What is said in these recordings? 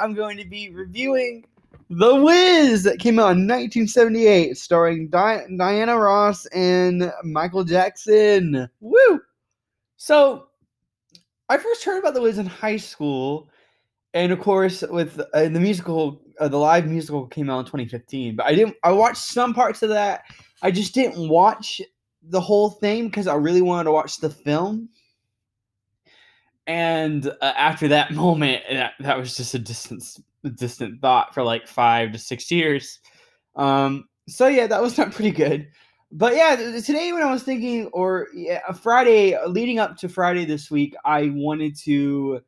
I'm going to be reviewing The Wiz that came out in 1978, starring Di- Diana Ross and Michael Jackson. Woo! So, I first heard about The Wiz in high school, and of course, with uh, the musical, uh, the live musical came out in 2015. But I didn't. I watched some parts of that. I just didn't watch the whole thing because I really wanted to watch the film. And uh, after that moment, that, that was just a distant, distant thought for like five to six years. Um, so yeah, that was not pretty good. But yeah, today when I was thinking, or yeah, Friday leading up to Friday this week, I wanted to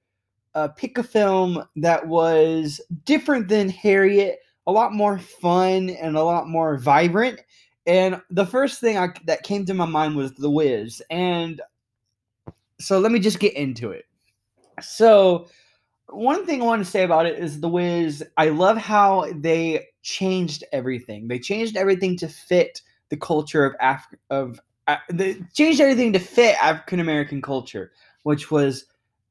uh, pick a film that was different than Harriet, a lot more fun and a lot more vibrant. And the first thing I, that came to my mind was The Wiz. And so let me just get into it. So, one thing I want to say about it is The Wiz, I love how they changed everything. They changed everything to fit the culture of Africa, of uh, they changed everything to fit African American culture, which was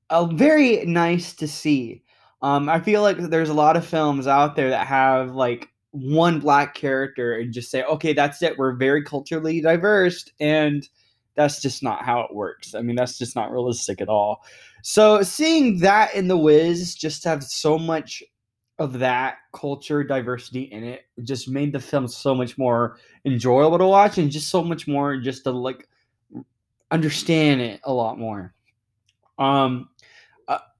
uh, very nice to see. Um, I feel like there's a lot of films out there that have like one black character and just say, okay, that's it. We're very culturally diverse. And that's just not how it works. I mean, that's just not realistic at all. So seeing that in The Wiz just have so much of that culture diversity in it just made the film so much more enjoyable to watch and just so much more just to like understand it a lot more. Um,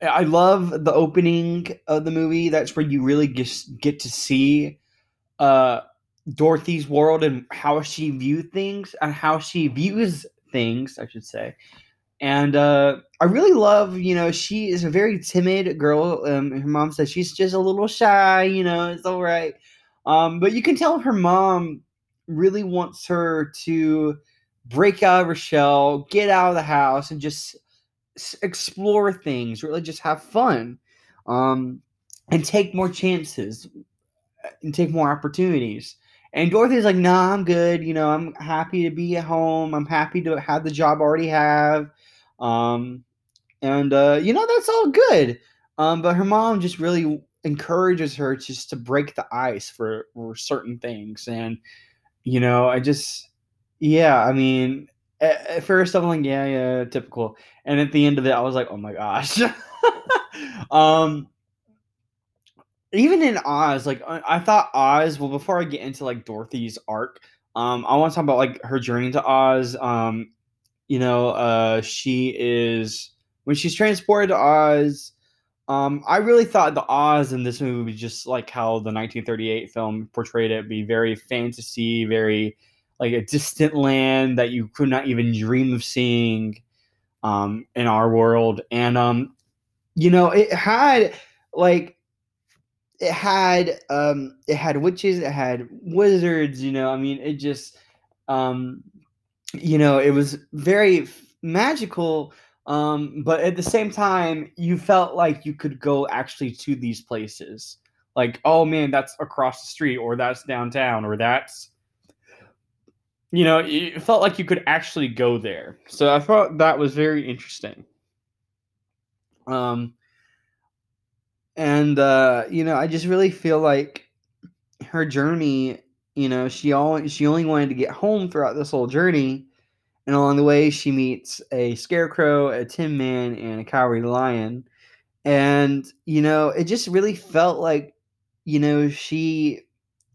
I love the opening of the movie. That's where you really just get to see uh, Dorothy's world and how she views things and how she views things, I should say. And uh, I really love, you know, she is a very timid girl. Um, her mom says she's just a little shy, you know, it's all right. Um, but you can tell her mom really wants her to break out of her shell, get out of the house, and just explore things, really just have fun, um, and take more chances uh, and take more opportunities. And Dorothy's like, nah, I'm good. You know, I'm happy to be at home. I'm happy to have the job I already have. Um, and, uh, you know, that's all good. Um, but her mom just really encourages her just to break the ice for, for certain things. And, you know, I just, yeah, I mean, at, at first I'm like, yeah, yeah, typical. And at the end of it, I was like, oh my gosh. um, even in Oz, like I thought Oz. Well, before I get into like Dorothy's arc, um, I want to talk about like her journey to Oz. Um, you know, uh, she is when she's transported to Oz. Um, I really thought the Oz in this movie was just like how the 1938 film portrayed it, be very fantasy, very like a distant land that you could not even dream of seeing um, in our world. And um, you know, it had like it had um it had witches it had wizards you know i mean it just um you know it was very magical um but at the same time you felt like you could go actually to these places. Like oh man that's across the street or that's downtown or that's you know it felt like you could actually go there. So i thought that was very interesting. Um and uh, you know, I just really feel like her journey. You know, she all she only wanted to get home throughout this whole journey, and along the way, she meets a scarecrow, a tin man, and a cowardly lion. And you know, it just really felt like, you know, she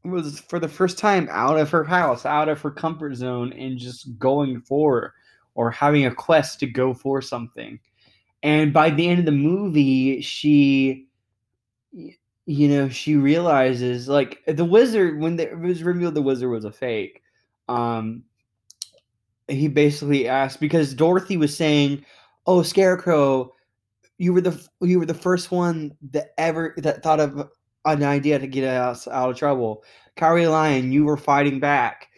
was for the first time out of her house, out of her comfort zone, and just going for or having a quest to go for something. And by the end of the movie, she you know, she realizes like the wizard when it was revealed the wizard was a fake. Um, he basically asked because Dorothy was saying, "Oh, Scarecrow, you were the you were the first one that ever that thought of an idea to get us out of trouble. Cowardly Lion, you were fighting back.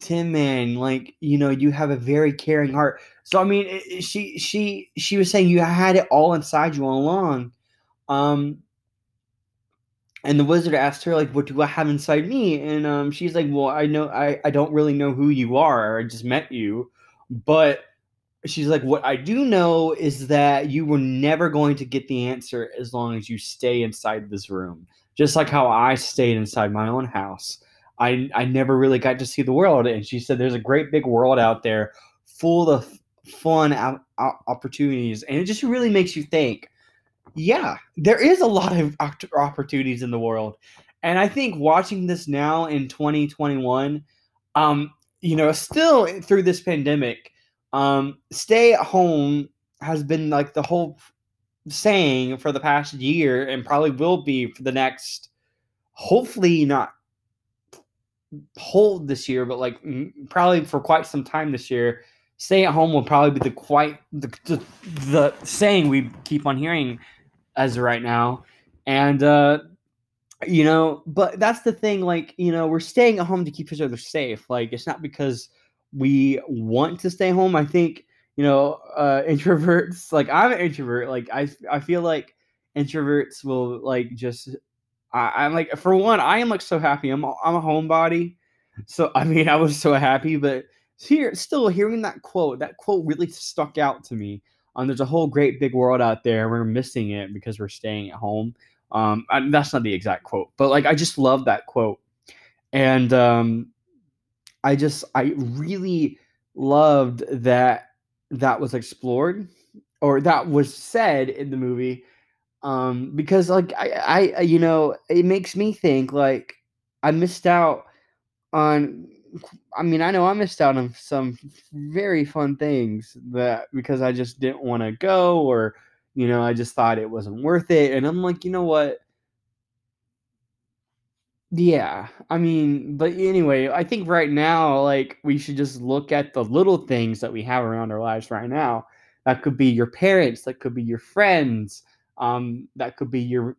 Tin Man, like you know, you have a very caring heart. So I mean, she she she was saying you had it all inside you all along. Um, and the wizard asked her like what do i have inside me and um, she's like well i know I, I don't really know who you are i just met you but she's like, what I do know is that you were never going to get the answer as long as you stay inside this room. Just like how I stayed inside my own house. I I never really got to see the world. And she said there's a great big world out there full of fun opportunities. And it just really makes you think, yeah, there is a lot of opportunities in the world. And I think watching this now in 2021, um, you know, still through this pandemic, um, stay at home has been like the whole saying for the past year and probably will be for the next hopefully not whole this year but like probably for quite some time this year stay at home will probably be the quite the, the, the saying we keep on hearing as right now. And uh you know but that's the thing like you know we're staying at home to keep each other safe. Like it's not because we want to stay home. I think you know uh introverts like i'm an introvert. Like i i feel like introverts will like just I, i'm like for one i am like so happy. I'm i'm a homebody. So i mean i was so happy but here still hearing that quote that quote really stuck out to me um, there's a whole great big world out there. We're missing it because we're staying at home. Um, that's not the exact quote but like i just love that quote. And um, i just i really loved that that was explored or that was said in the movie. Um, because like I, I you know it makes me think like i missed out on I mean, I know I missed out on some very fun things that because I just didn't want to go or you know, I just thought it wasn't worth it and I'm like, you know what? Yeah, I mean, but anyway, I think right now like we should just look at the little things that we have around our lives right now. That could be your parents, that could be your friends, um that could be your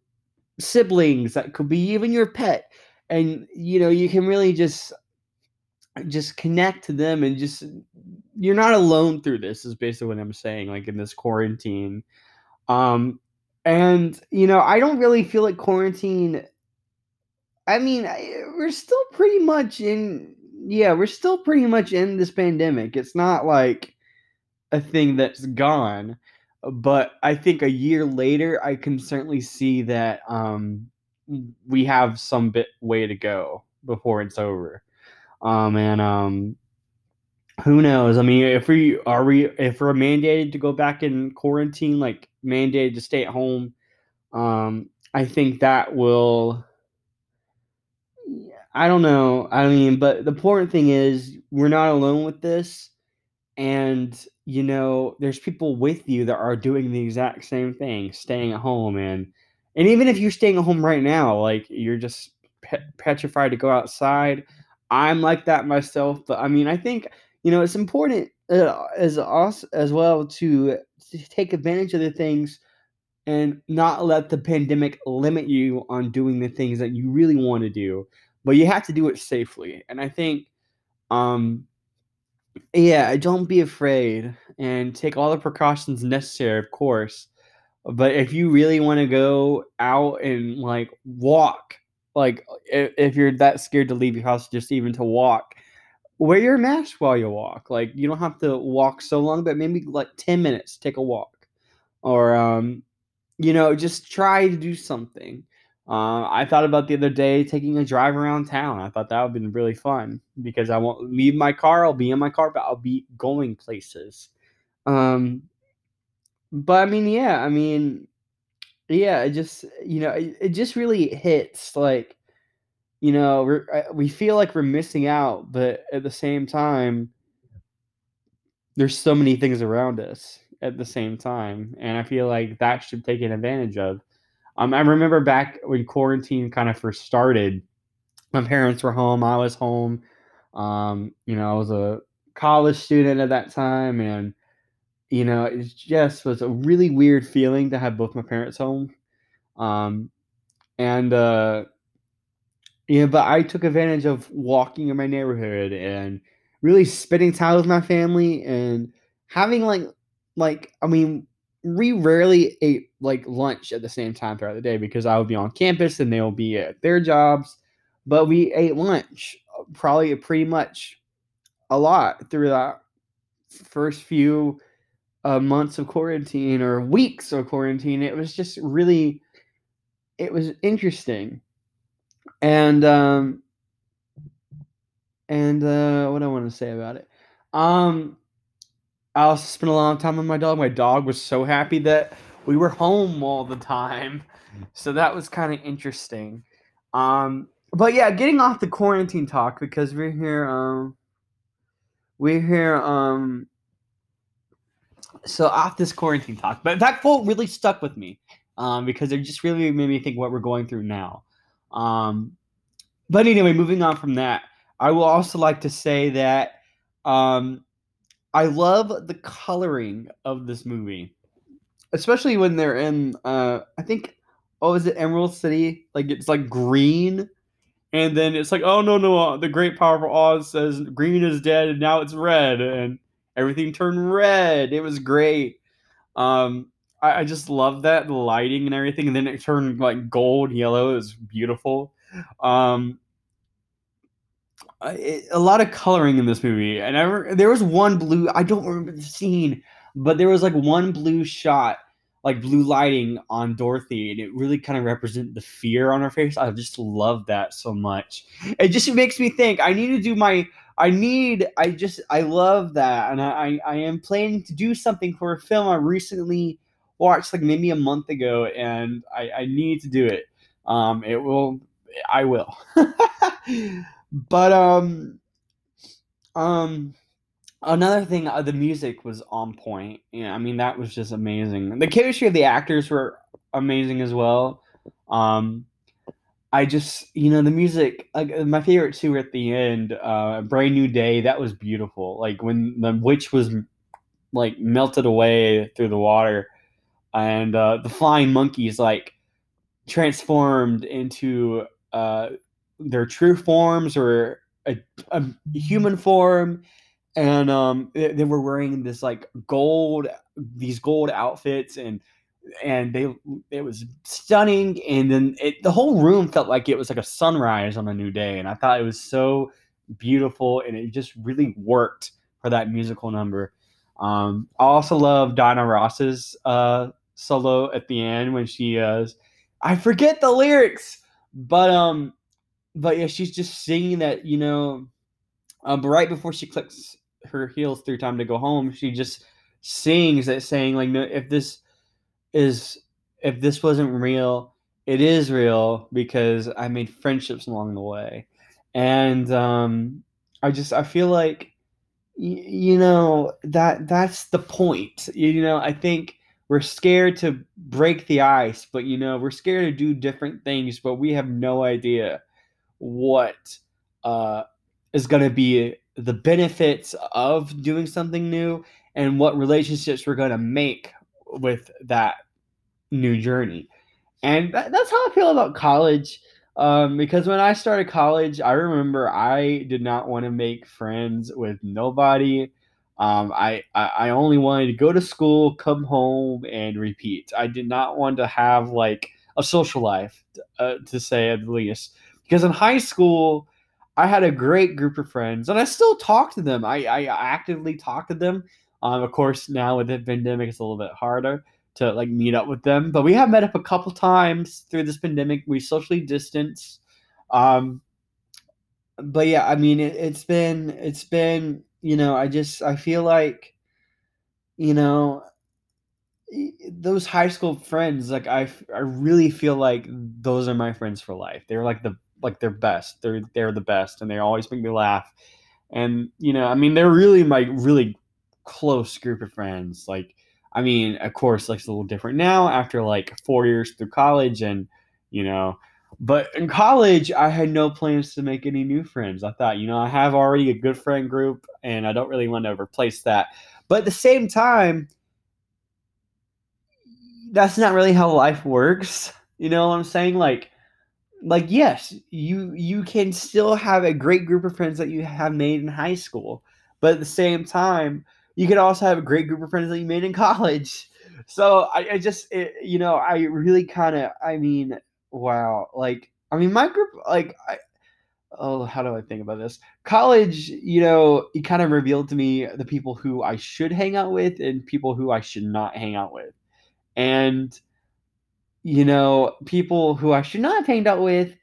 siblings, that could be even your pet. And you know, you can really just just connect to them and just you're not alone through this is basically what i'm saying like in this quarantine. Um and you know i don't really feel like quarantine i mean I, we're still pretty much in yeah we're still pretty much in this pandemic. It's not like a thing that's gone but i think a year later i can certainly see that um we have some bit way to go before it's over um, and um, who knows? I mean, if we are we if we're mandated to go back in quarantine, like mandated to stay at home, um, I think that will. I don't know. I mean, but the important thing is we're not alone with this, and you know, there's people with you that are doing the exact same thing, staying at home, and and even if you're staying at home right now, like you're just petrified to go outside I'm like that myself, but I mean, I think you know it's important uh, as us as well to, to take advantage of the things and not let the pandemic limit you on doing the things that you really want to do, but you have to do it safely. And I think, um, yeah, don't be afraid and take all the precautions necessary, of course. But if you really want to go out and like walk like if, if you're that scared to leave your house just even to walk wear your mask while you walk like you don't have to walk so long but maybe like 10 minutes take a walk or um you know just try to do something uh, I thought about the other day taking a drive around town. I thought that would have been really fun because I won't leave my car. I'll be in my car, but I'll be going places. Um, but I mean, yeah, I mean, yeah, it just you know, it, it just really hits like, you know, we're, uh, we feel like we're missing out, but at the same time, there's so many things around us at the same time, and I feel like that should be taken advantage of. Um, I remember back when quarantine kind of first started, my parents were home, I was home. Um, you know, I was a college student at that time, and you know, it just was a really weird feeling to have both my parents home. Um, and uh, yeah, but I took advantage of walking in my neighborhood and really spending time with my family and having like like I mean, we rarely ate like lunch at the same time throughout the day because I would be on campus and they will be at their jobs. But we ate lunch probably pretty much a lot through that first few uh, months of quarantine or weeks of quarantine. It was just really, it was interesting, and um, and uh, what I want to say about it. Um, I also spent a long time with my dog. My dog was so happy that we were home all the time, so that was kind of interesting. Um, but yeah, getting off the quarantine talk because we're here. Um, we're here. Um, so off this quarantine talk, but that quote really stuck with me um, because it just really made me think what we're going through now. Um, but anyway, moving on from that, I will also like to say that um, I love the coloring of this movie, especially when they're in. Uh, I think, oh, is it Emerald City? Like it's like green and then it's like, oh no no, uh, the great powerful Oz says green is dead, and now it's red, and everything turned red. It was great. Um, I, I just love that lighting and everything, and then it turned like gold yellow. It was beautiful. Um, a lot of coloring in this movie, and I there was one blue. I don't remember the scene, but there was like one blue shot like blue lighting on Dorothy, and it really kind of represented the fear on her face. I just love that so much. It just makes me think I need to do my. I need. I just. I love that, and I. I am planning to do something for a film I recently watched, like maybe a month ago, and I. I need to do it. Um, it will. I will. but um. Um Another thing, uh, the music was on point. Yeah, I mean that was just amazing. The chemistry of the actors were amazing as well. Um, I just, you know, the music. Like my favorite two at the end, uh, "Brand New Day." That was beautiful. Like when the witch was like melted away through the water, and uh, the flying monkeys like transformed into uh, their true forms or a, a human form and um they, they, were wearing this like gold these gold outfits and and they it was stunning and then it, the whole room felt like it was like a sunrise on a new day and i thought it was so beautiful and it just really worked for that musical number. Um i also love diana ross's uh solo at the end when she uh i forget the lyrics but um but yeah she's just singing that you know um, but right before she clicks her heels through time to go home, she just sings that saying like, no, if this is if this wasn't real, it is real because I made friendships along the way, and um, I just I feel like y- you know that that's the point. You know, I think we're scared to break the ice, but you know we're scared to do different things, but we have no idea what uh, is going to be the benefits of doing something new and what relationships we're going to make with that new journey. And that, that's how I feel about college. Um, because when I started college, I remember I did not want to make friends with nobody. Um, I, I, I only wanted to go to school, come home, and repeat. I did not want to have like a social life, uh, to say at least. Because in high school, I had a great group of friends, and I still talk to them. I, I actively talk to them. Um, of course, now with the pandemic, it's a little bit harder to like meet up with them. But we have met up a couple times through this pandemic. We socially distance. Um, but yeah, I mean, it, it's been it's been you know, I just I feel like you know those high school friends like I, I really feel like those are my friends for life they're like the like their best. They're they're the best, and they always make me laugh. And you know, I mean, they're really my really close group of friends. Like, I mean, of course, like it's a little different now after like four years through college, and you know. But in college, I had no plans to make any new friends. I thought, you know, I have already a good friend group, and I don't really want to replace that. But at the same time, that's not really how life works. You know what I'm saying? Like, like yes you you can still have a great group of friends that you have made in high school but at the same time you can also have a great group of friends that you made in college so i, I just it, you know i really kind of i mean wow like i mean my group like i oh, how do I think about this? College, you know, it kind of revealed to me the people who I should hang out with and people who I should not hang out with. And, you know, people who I should not have hanged out with,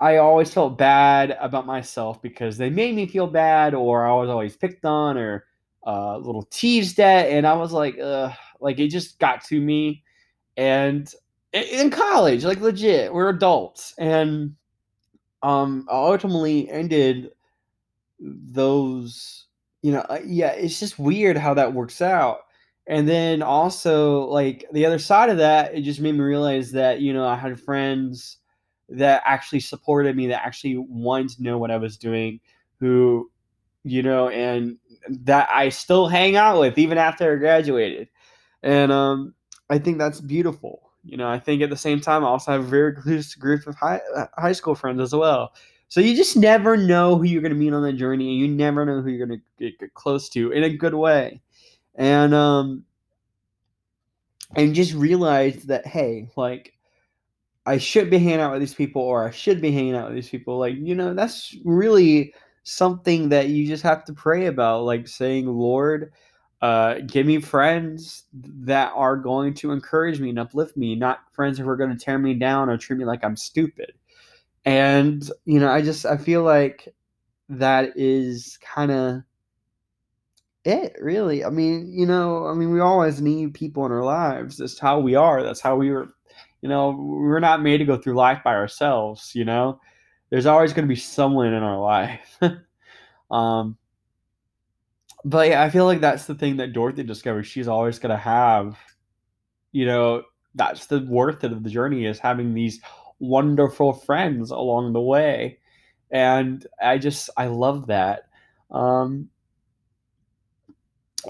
I always felt bad about myself because they made me feel bad or I was always picked on or uh, little teased at. And I was like, uh, like it just got to me. And in college, like legit, we're adults. And um ultimately ended those you know uh, yeah it's just weird how that works out and then also like the other side of that it just made me realize that you know i had friends that actually supported me that actually wanted to know what i was doing who you know and that i still hang out with even after i graduated and um i think that's beautiful you know, I think at the same time, I also have a very close group of high uh, high school friends as well. So you just never know who you're going to meet on the journey, and you never know who you're going to get, close to in a good way. And um, and just realize that hey, like I should be hanging out with these people, or I should be hanging out with these people. Like you know, that's really something that you just have to pray about, like saying, Lord uh, give me friends that are going to encourage me and uplift me, not friends who are going to tear me down or treat me like I'm stupid. And, you know, I just, I feel like that is kind of it, really. I mean, you know, I mean, we always need people in our lives. That's how we are. That's how we were, you know, we're not made to go through life by ourselves, you know? There's always going to be someone in our life. um, but yeah, I feel like that's the thing that Dorothy discovers. She's always gonna have, you know, that's the worth of the journey is having these wonderful friends along the way, and I just I love that. Um,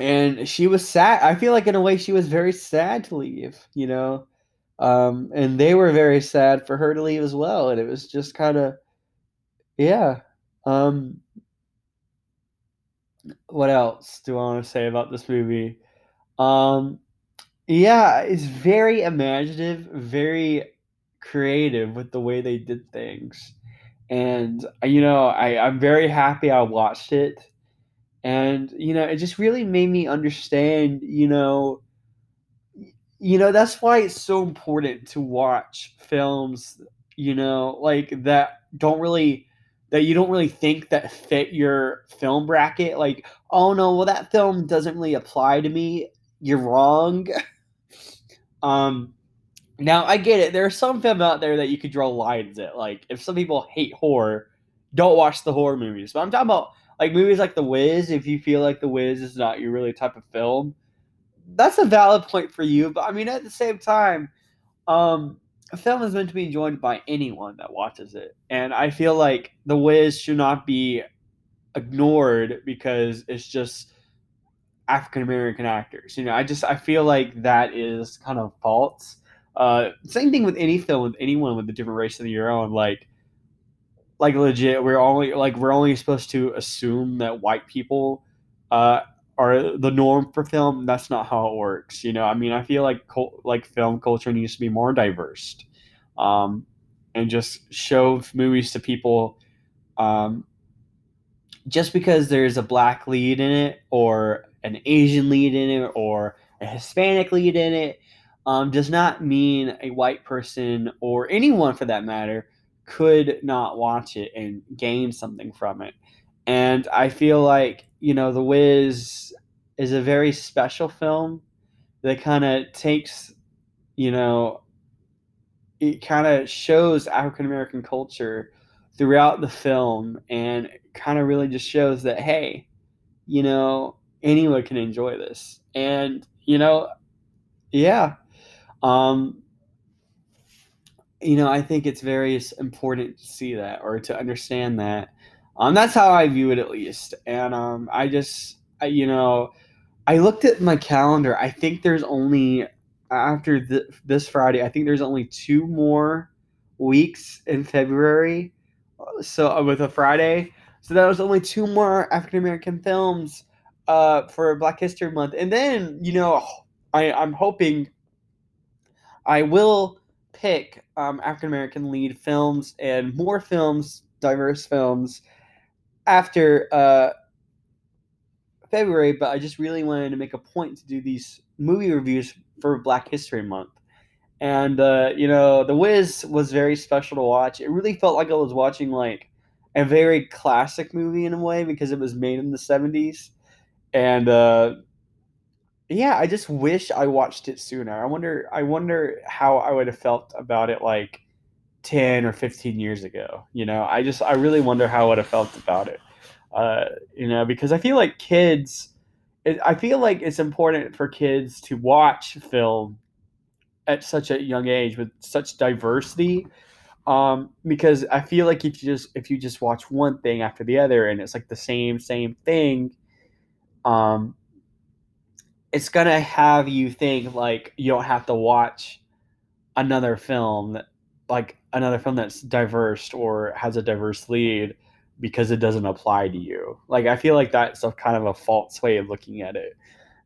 and she was sad. I feel like in a way she was very sad to leave. You know, um, and they were very sad for her to leave as well. And it was just kind of, yeah. Um, what else do I want to say about this movie? Um, yeah, it's very imaginative, very creative with the way they did things. And uh, you know, I, I'm very happy I watched it. And you know, it just really made me understand, you know, you know, that's why it's so important to watch films, you know, like that don't really that you don't really think that fit your film bracket like oh no well that film doesn't really apply to me. You're wrong. Um now i get it. There are some films out there that you could draw lines at like if some people hate horror don't watch the horror movies. But i'm talking about like movies like the wiz if you feel like the wiz is not your really type of film that's a valid point for you. But i mean at the same time um a film is meant to be enjoyed by anyone that watches it. And I feel like The Wiz should not be ignored because it's just African American actors. You know, I just I feel like that is kind of false. Uh, same thing with any film with anyone with a different race than your own. Like, like legit, we're only like we're only supposed to assume that white people uh, are the norm for film. That's not how it works. You know, I mean, I feel like like film culture needs to be more diverse, um, and just show movies to people. Um, just because there's a black lead in it, or an Asian lead in it, or a Hispanic lead in it, um, does not mean a white person or anyone for that matter could not watch it and gain something from it. And I feel like, you know, The Wiz is a very special film that kind of takes, you know, it kind of shows African American culture throughout the film and kind of really just shows that, hey, you know, anyone can enjoy this. And, you know, yeah. Um, you know, I think it's very important to see that or to understand that um, that's how I view it at least. And um, I just, I, you know, I looked at my calendar. I think there's only after the, this Friday. I think there's only two more weeks in February. So uh, with a Friday, so that was only two more African American films uh, for Black History Month, and then you know, I I'm hoping I will pick um, African American lead films and more films diverse films after uh, February, but I just really wanted to make a point to do these movie reviews for Black History Month. And uh, you know, The Wiz was very special to watch. It really felt like I was watching like a very classic movie in a way because it was made in the 70s. And uh, yeah, I just wish I watched it sooner. I wonder I wonder how I would have felt about it like 10 or 15 years ago. You know, I just I really wonder how I would have felt about it. Uh, you know, because I feel like kids it, I feel like it's important for kids to watch film at such a young age with such diversity um, because I feel like if you just if you just watch one thing after the other and it's like the same same thing, um, it's gonna have you think like you don't have to watch another film like another film that's diverse or has a diverse lead because it doesn't apply to you. Like I feel like that's a kind of a false way of looking at it.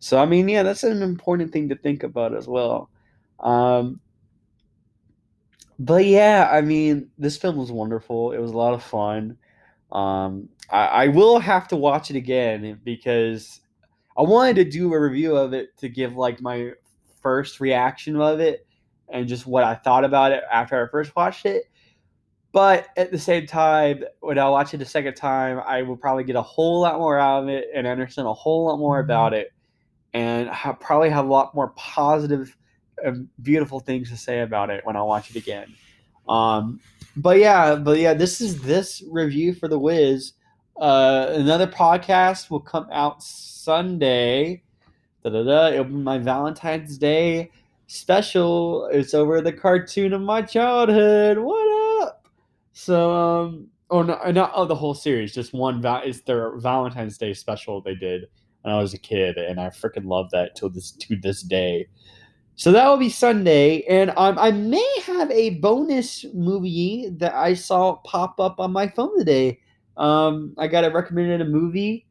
So I mean, yeah, that's an important thing to think about as well. Um, but yeah, I mean, this film was wonderful. It was a lot of fun. Um, I, I will have to watch it again because I wanted to do a review of it to give like my first reaction of it and just what I thought about it after I first watched it. But at the same time, when I watch it a second time, I will probably get a whole lot more out of it and understand a whole lot more about it, and probably have a lot more positive and beautiful things to say about it when I watch it again. Um, but yeah, but yeah, this is this review for the Wiz. Uh, another podcast will come out Sunday. Da-da-da. It'll be my Valentine's Day special. It's over the cartoon of my childhood. What up? So, um, oh no, not oh, the whole series. Just one. Va- it's their Valentine's Day special they did when I was a kid, and I freaking love that till this to this day. So that will be Sunday, and um, I may have a bonus movie that I saw pop up on my phone today. Um, I got a recommended a movie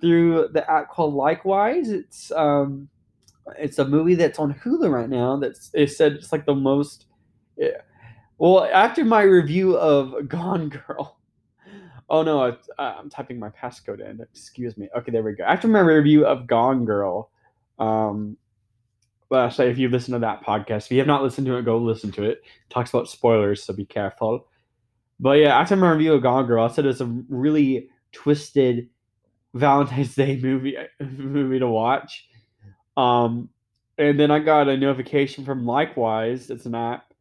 through the app called Likewise. It's um, it's a movie that's on Hulu right now. That's it said it's like the most. Yeah. Well, after my review of Gone Girl. Oh no, I, I'm typing my passcode in. Excuse me. Okay, there we go. After my review of Gone Girl, um, well, say if you listen to that podcast, if you have not listened to it, go listen to it. it talks about spoilers, so be careful. But yeah, after my review of Gone Girl, I said it's a really twisted Valentine's Day movie movie to watch. Um, and then I got a notification from Likewise. It's an app,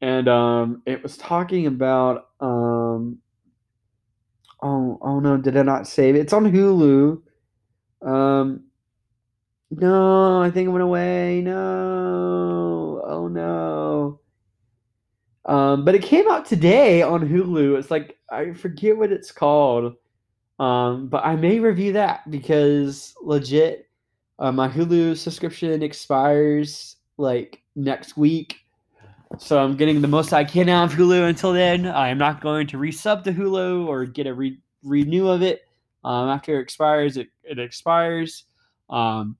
and um, it was talking about um, oh oh no, did I not save it? It's on Hulu. Um, no, I think it went away. No, oh no. Um, but it came out today on Hulu. It's like I forget what it's called. Um, but I may review that because legit, uh, my Hulu subscription expires like next week. So I'm getting the most I can out of Hulu until then. I am not going to resub to Hulu or get a re- renew of it. Um, after it expires, it, it expires. Um,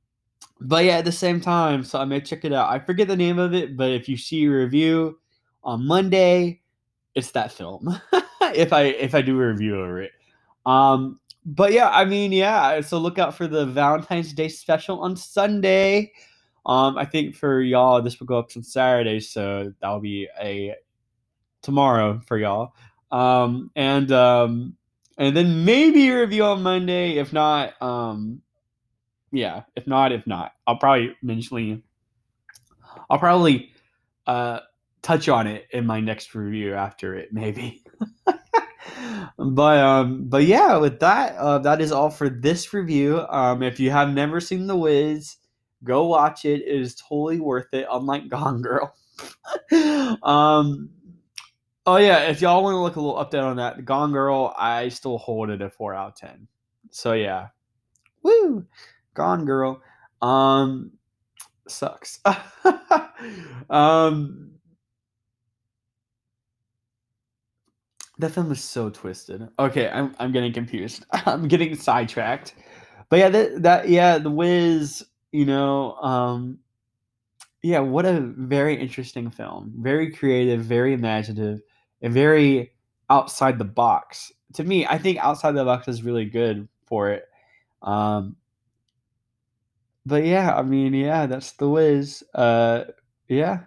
but yeah, at the same time, so I may check it out. I forget the name of it, but if you see a review on Monday, it's that film. if I if I do a review of it. Um, but yeah, I mean, yeah. So look out for the Valentine's Day special on Sunday. Um, I think for y'all, this will go up on Saturday, so that'll be a tomorrow for y'all. Um, and um, and then maybe a review on Monday. If not, um, yeah. If not, if not, I'll probably eventually. I'll probably uh, touch on it in my next review after it, maybe. but um, but yeah, with that, uh, that is all for this review. Um, if you have never seen The Wiz, go watch it. It is totally worth it. Unlike Gone Girl. um, oh yeah, if y'all want to look a little update on that, Gone Girl, I still hold it a four out of ten. So yeah, woo, Gone Girl. Um, sucks. um that film is so twisted. Okay, I'm I'm getting confused. I'm getting sidetracked. But yeah, that that yeah, the Wiz, you know, um yeah, what a very interesting film. Very creative, very imaginative, and very outside the box. To me, I think outside the box is really good for it. Um, but yeah, I mean, yeah, that's the Wiz. Uh, yeah.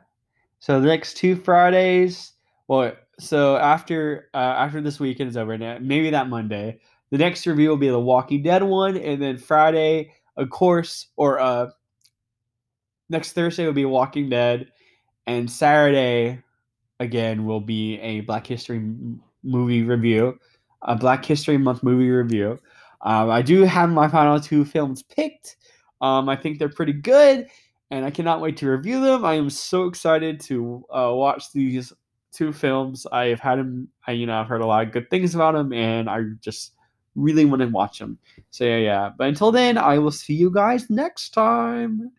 So the next two Fridays, well, so after uh, after this weekend is over, maybe that Monday, the next review will be the Walking Dead one, and then Friday, of course, or uh, next Thursday will be Walking Dead, and Saturday, again, will be a Black History movie review, a Black History Month movie review. Um, I do have my final two films picked. Um, I think they're pretty good, and I cannot wait to review them. I am so excited to uh, watch these two films. I've had him. I, you know, I've heard a lot of good things about him, and I just really want to watch him. So yeah, yeah. But until then, I will see you guys next time.